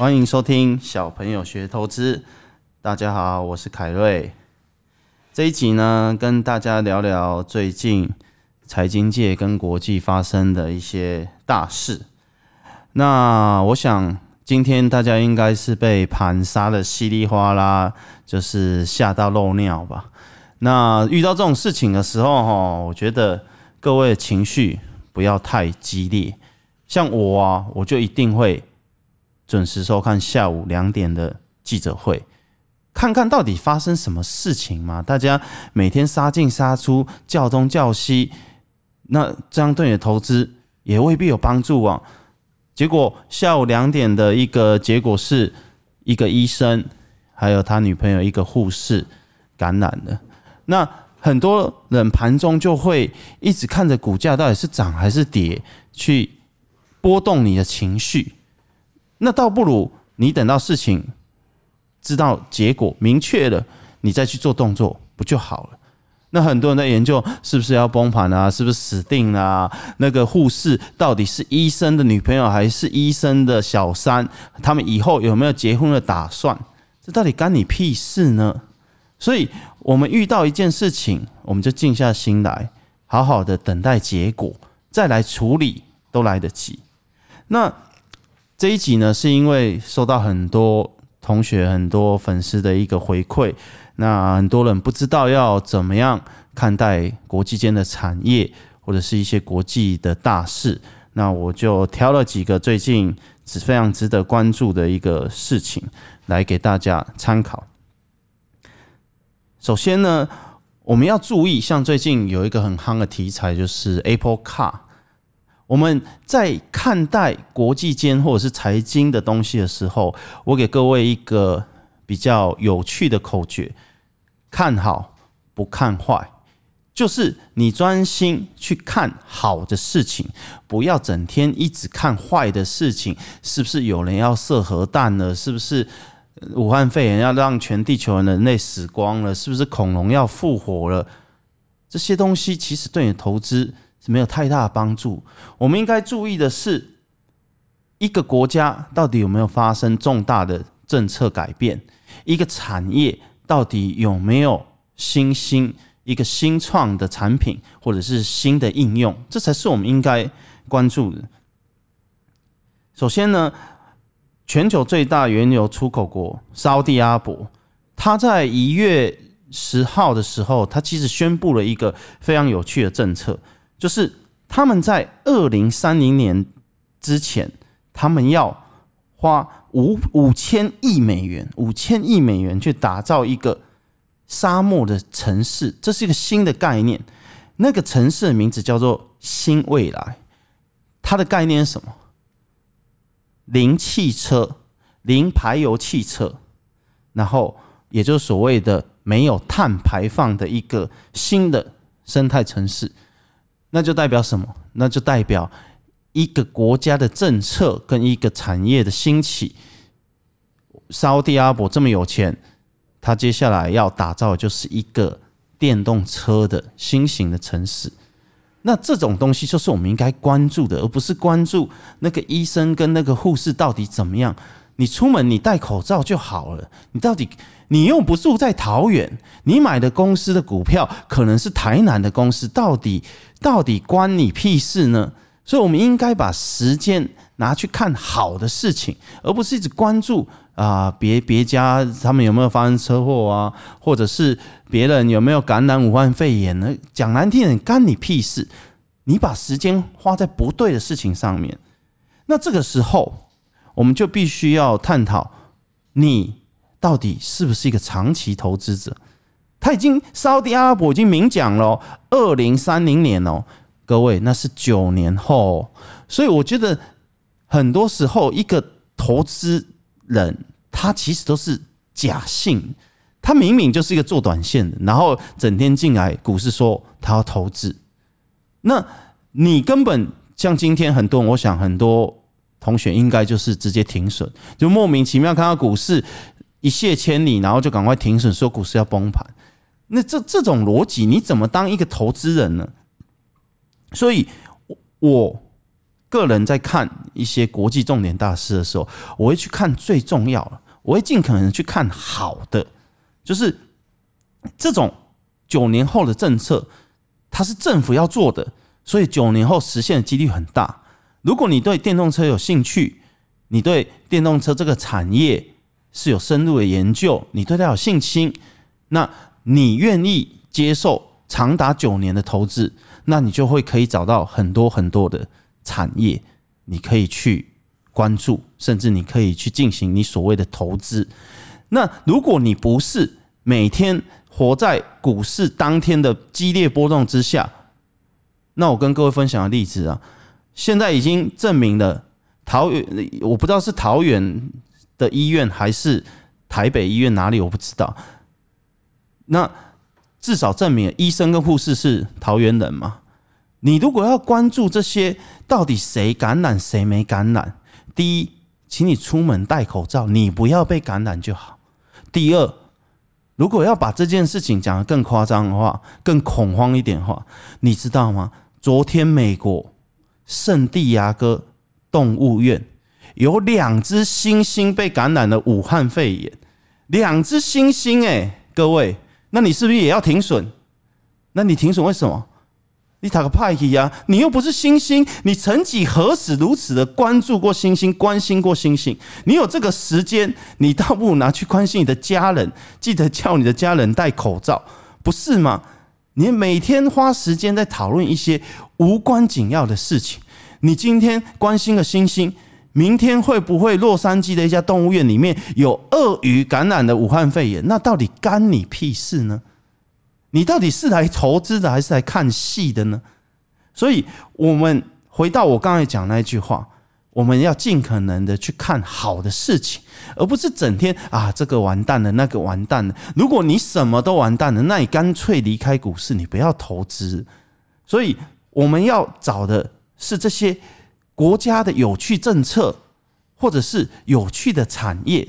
欢迎收听小朋友学投资。大家好，我是凯瑞。这一集呢，跟大家聊聊最近财经界跟国际发生的一些大事。那我想今天大家应该是被盘杀的稀里哗啦，就是吓到漏尿吧。那遇到这种事情的时候，哈，我觉得各位情绪不要太激烈。像我啊，我就一定会。准时收看下午两点的记者会，看看到底发生什么事情嘛？大家每天杀进杀出，叫东叫西，那这样对你的投资也未必有帮助啊。结果下午两点的一个结果是，一个医生还有他女朋友一个护士感染了。那很多人盘中就会一直看着股价到底是涨还是跌，去波动你的情绪。那倒不如你等到事情知道结果明确了，你再去做动作不就好了？那很多人在研究是不是要崩盘啊？是不是死定了啊？那个护士到底是医生的女朋友还是医生的小三？他们以后有没有结婚的打算？这到底干你屁事呢？所以，我们遇到一件事情，我们就静下心来，好好的等待结果，再来处理都来得及。那。这一集呢，是因为收到很多同学、很多粉丝的一个回馈，那很多人不知道要怎么样看待国际间的产业或者是一些国际的大事，那我就挑了几个最近是非常值得关注的一个事情来给大家参考。首先呢，我们要注意，像最近有一个很夯的题材，就是 Apple Car。我们在看待国际间或者是财经的东西的时候，我给各位一个比较有趣的口诀：看好不看坏，就是你专心去看好的事情，不要整天一直看坏的事情。是不是有人要射核弹了？是不是武汉肺炎要让全地球人类死光了？是不是恐龙要复活了？这些东西其实对你投资。是没有太大的帮助。我们应该注意的是，一个国家到底有没有发生重大的政策改变？一个产业到底有没有新兴一个新创的产品，或者是新的应用？这才是我们应该关注的。首先呢，全球最大原油出口国沙乌地阿拉伯，它在一月十号的时候，它其实宣布了一个非常有趣的政策。就是他们在二零三零年之前，他们要花五五千亿美元，五千亿美元去打造一个沙漠的城市，这是一个新的概念。那个城市的名字叫做新未来，它的概念是什么？零汽车，零排油汽车，然后也就是所谓的没有碳排放的一个新的生态城市。那就代表什么？那就代表一个国家的政策跟一个产业的兴起。沙乌地阿拉伯这么有钱，他接下来要打造就是一个电动车的新型的城市。那这种东西就是我们应该关注的，而不是关注那个医生跟那个护士到底怎么样。你出门你戴口罩就好了。你到底？你又不住在桃园，你买的公司的股票可能是台南的公司，到底到底关你屁事呢？所以，我们应该把时间拿去看好的事情，而不是一直关注啊别别家他们有没有发生车祸啊，或者是别人有没有感染武汉肺炎呢？讲难听点，干你屁事！你把时间花在不对的事情上面，那这个时候我们就必须要探讨你。到底是不是一个长期投资者？他已经沙乌地阿拉伯已经明讲了，二零三零年哦，各位那是九年后，所以我觉得很多时候一个投资人他其实都是假性，他明明就是一个做短线的，然后整天进来股市说他要投资，那你根本像今天很多人，我想很多同学应该就是直接停损，就莫名其妙看到股市。一泻千里，然后就赶快停损，说股市要崩盘。那这这种逻辑，你怎么当一个投资人呢？所以，我个人在看一些国际重点大事的时候，我会去看最重要的，我会尽可能去看好的，就是这种九年后的政策，它是政府要做的，所以九年后实现的几率很大。如果你对电动车有兴趣，你对电动车这个产业是有深入的研究，你对它有信心，那你愿意接受长达九年的投资，那你就会可以找到很多很多的产业，你可以去关注，甚至你可以去进行你所谓的投资。那如果你不是每天活在股市当天的激烈波动之下，那我跟各位分享的例子啊，现在已经证明了桃园，我不知道是桃园的医院还是台北医院哪里，我不知道。那至少证明医生跟护士是桃园人嘛。你如果要关注这些，到底谁感染谁没感染？第一，请你出门戴口罩，你不要被感染就好。第二，如果要把这件事情讲得更夸张的话，更恐慌一点的话，你知道吗？昨天美国圣地亚哥动物园有两只猩猩被感染了武汉肺炎，两只猩猩哎，各位。那你是不是也要停损？那你停损为什么？你打个派去呀？你又不是猩猩，你曾几何时如此的关注过猩猩，关心过猩猩？你有这个时间，你倒不如拿去关心你的家人，记得叫你的家人戴口罩，不是吗？你每天花时间在讨论一些无关紧要的事情。你今天关心了星星。明天会不会洛杉矶的一家动物园里面有鳄鱼感染了武汉肺炎？那到底干你屁事呢？你到底是来投资的还是来看戏的呢？所以，我们回到我刚才讲那句话，我们要尽可能的去看好的事情，而不是整天啊这个完蛋了，那个完蛋了。如果你什么都完蛋了，那你干脆离开股市，你不要投资。所以，我们要找的是这些。国家的有趣政策，或者是有趣的产业，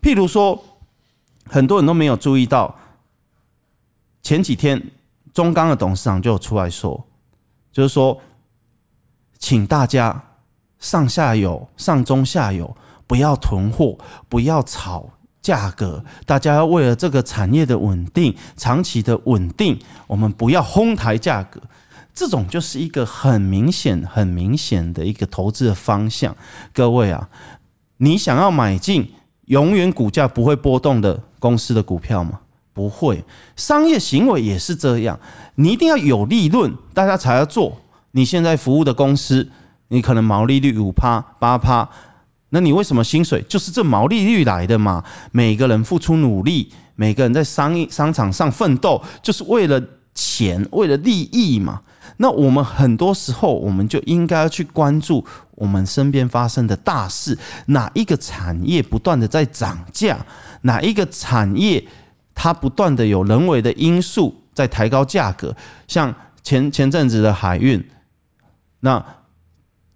譬如说，很多人都没有注意到，前几天中钢的董事长就出来说，就是说，请大家上下游、上中下游不要囤货，不要炒价格，大家要为了这个产业的稳定、长期的稳定，我们不要哄抬价格。这种就是一个很明显、很明显的一个投资的方向。各位啊，你想要买进永远股价不会波动的公司的股票吗？不会。商业行为也是这样，你一定要有利润，大家才要做。你现在服务的公司，你可能毛利率五趴、八趴，那你为什么薪水就是这毛利率来的嘛？每个人付出努力，每个人在商业商场上奋斗，就是为了钱，为了利益嘛。那我们很多时候，我们就应该去关注我们身边发生的大事，哪一个产业不断的在涨价，哪一个产业它不断的有人为的因素在抬高价格，像前前阵子的海运，那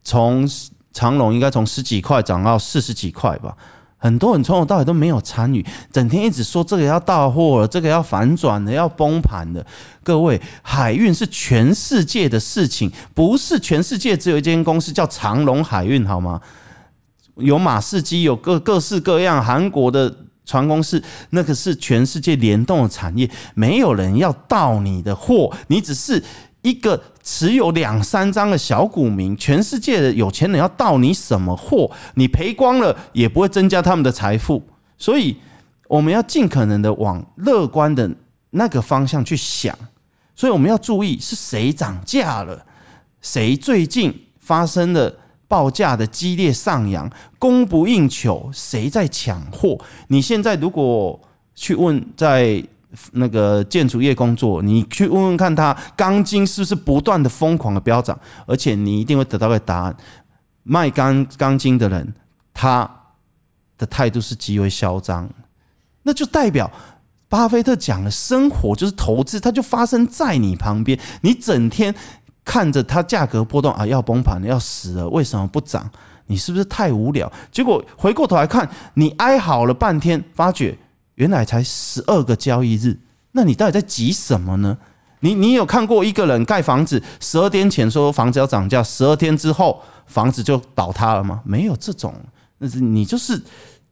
从长龙应该从十几块涨到四十几块吧。很多人从头到尾都没有参与，整天一直说这个要到货了，这个要反转了，要崩盘了。各位，海运是全世界的事情，不是全世界只有一间公司叫长龙海运，好吗？有马士基，有各各式各样韩国的船公司，那个是全世界联动的产业，没有人要盗你的货，你只是。一个持有两三张的小股民，全世界的有钱人要盗你什么货？你赔光了也不会增加他们的财富。所以我们要尽可能的往乐观的那个方向去想。所以我们要注意是谁涨价了，谁最近发生了报价的激烈上扬，供不应求，谁在抢货？你现在如果去问在。那个建筑业工作，你去问问看他钢筋是不是不断的疯狂的飙涨，而且你一定会得到个答案。卖钢钢筋的人，他的态度是极为嚣张，那就代表巴菲特讲的生活就是投资，它就发生在你旁边。你整天看着它价格波动啊，要崩盘了，要死了，为什么不涨？你是不是太无聊？结果回过头来看，你哀嚎了半天，发觉。原来才十二个交易日，那你到底在急什么呢？你你有看过一个人盖房子，十二天前说房子要涨价，十二天之后房子就倒塌了吗？没有这种，那是你就是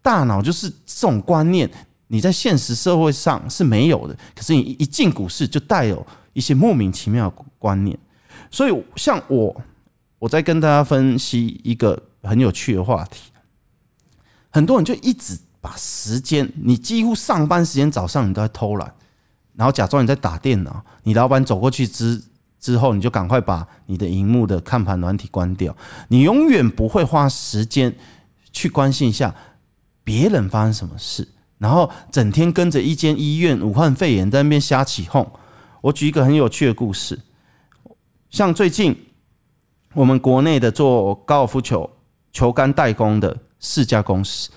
大脑就是这种观念，你在现实社会上是没有的。可是你一进股市就带有一些莫名其妙的观念。所以像我，我在跟大家分析一个很有趣的话题，很多人就一直把时间，你几乎上班时间早上你都在偷懒。然后假装你在打电脑，你老板走过去之之后，你就赶快把你的荧幕的看盘软体关掉。你永远不会花时间去关心一下别人发生什么事，然后整天跟着一间医院武汉肺炎在那边瞎起哄。我举一个很有趣的故事，像最近我们国内的做高尔夫球球杆代工的四家公司，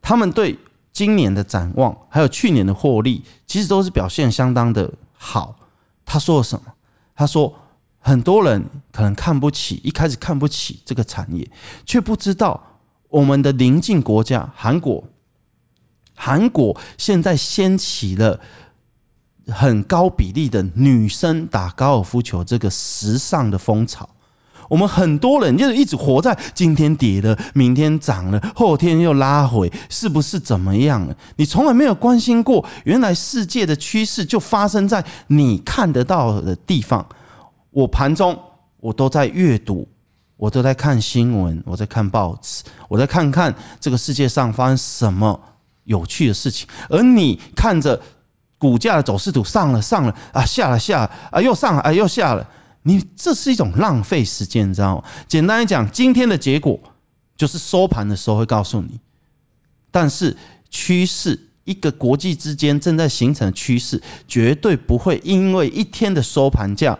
他们对。今年的展望，还有去年的获利，其实都是表现相当的好。他说了什么？他说很多人可能看不起，一开始看不起这个产业，却不知道我们的邻近国家韩国，韩国现在掀起了很高比例的女生打高尔夫球这个时尚的风潮。我们很多人就是一直活在今天跌了，明天涨了，后天又拉回，是不是怎么样了？你从来没有关心过，原来世界的趋势就发生在你看得到的地方。我盘中我都在阅读，我都在看新闻，我在看报纸，我在看看这个世界上发生什么有趣的事情。而你看着股价的走势图上了上了啊，下了下了啊，又上了啊，又下了。你这是一种浪费时间，你知道吗？简单来讲，今天的结果就是收盘的时候会告诉你。但是趋势，一个国际之间正在形成的趋势，绝对不会因为一天的收盘价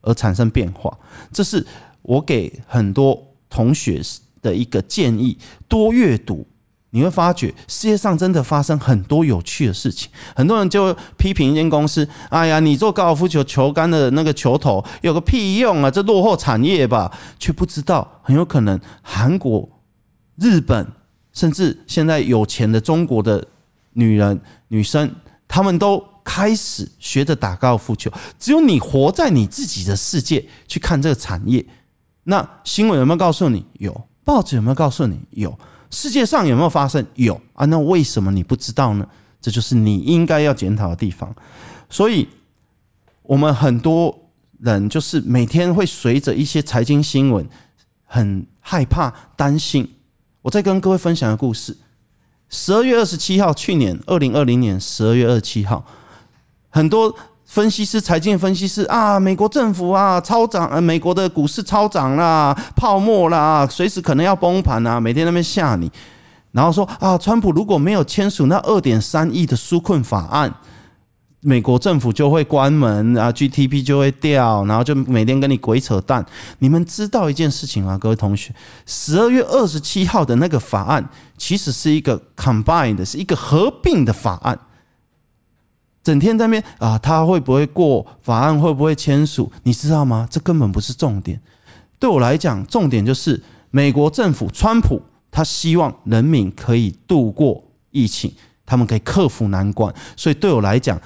而产生变化。这是我给很多同学的一个建议：多阅读。你会发觉世界上真的发生很多有趣的事情。很多人就批评一间公司：“哎呀，你做高尔夫球球杆的那个球头有个屁用啊，这落后产业吧。”却不知道很有可能韩国、日本，甚至现在有钱的中国的女人、女生，他们都开始学着打高尔夫球。只有你活在你自己的世界去看这个产业。那新闻有没有告诉你？有。报纸有没有告诉你？有。世界上有没有发生？有啊，那为什么你不知道呢？这就是你应该要检讨的地方。所以，我们很多人就是每天会随着一些财经新闻，很害怕、担心。我再跟各位分享一个故事：十二月二十七号，去年二零二零年十二月二十七号，很多。分析师、财经分析师啊，美国政府啊，超涨，呃，美国的股市超涨啦，泡沫啦，随时可能要崩盘啊，每天那边吓你，然后说啊，川普如果没有签署那二点三亿的纾困法案，美国政府就会关门啊，GDP 就会掉，然后就每天跟你鬼扯淡。你们知道一件事情吗，各位同学？十二月二十七号的那个法案，其实是一个 combined，是一个合并的法案。整天在那边啊，他会不会过法案？会不会签署？你知道吗？这根本不是重点。对我来讲，重点就是美国政府川普，他希望人民可以度过疫情，他们可以克服难关。所以对我来讲，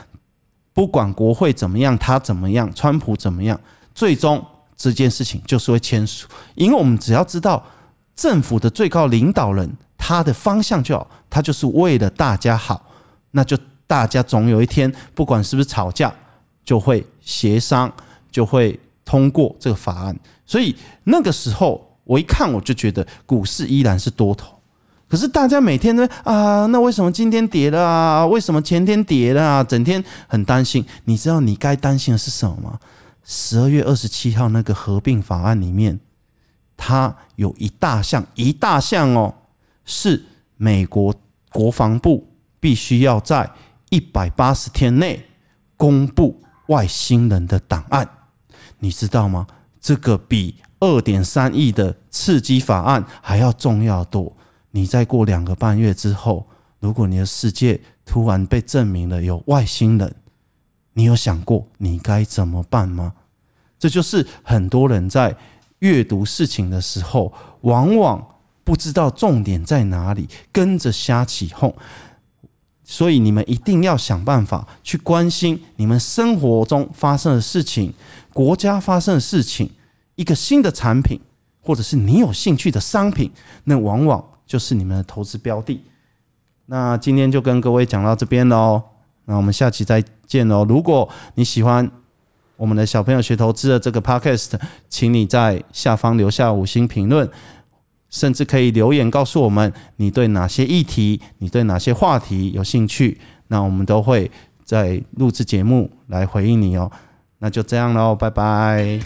不管国会怎么样，他怎么样，川普怎么样，最终这件事情就是会签署。因为我们只要知道政府的最高领导人他的方向就好，他就是为了大家好，那就。大家总有一天，不管是不是吵架，就会协商，就会通过这个法案。所以那个时候，我一看我就觉得股市依然是多头。可是大家每天都啊，那为什么今天跌了啊？为什么前天跌了啊？整天很担心。你知道你该担心的是什么吗？十二月二十七号那个合并法案里面，它有一大项，一大项哦，是美国国防部必须要在。一百八十天内公布外星人的档案，你知道吗？这个比二点三亿的刺激法案还要重要多。你再过两个半月之后，如果你的世界突然被证明了有外星人，你有想过你该怎么办吗？这就是很多人在阅读事情的时候，往往不知道重点在哪里，跟着瞎起哄。所以你们一定要想办法去关心你们生活中发生的事情、国家发生的事情、一个新的产品，或者是你有兴趣的商品，那往往就是你们的投资标的。那今天就跟各位讲到这边喽，那我们下期再见喽。如果你喜欢我们的小朋友学投资的这个 podcast，请你在下方留下五星评论。甚至可以留言告诉我们你对哪些议题、你对哪些话题有兴趣，那我们都会在录制节目来回应你哦。那就这样喽，拜拜。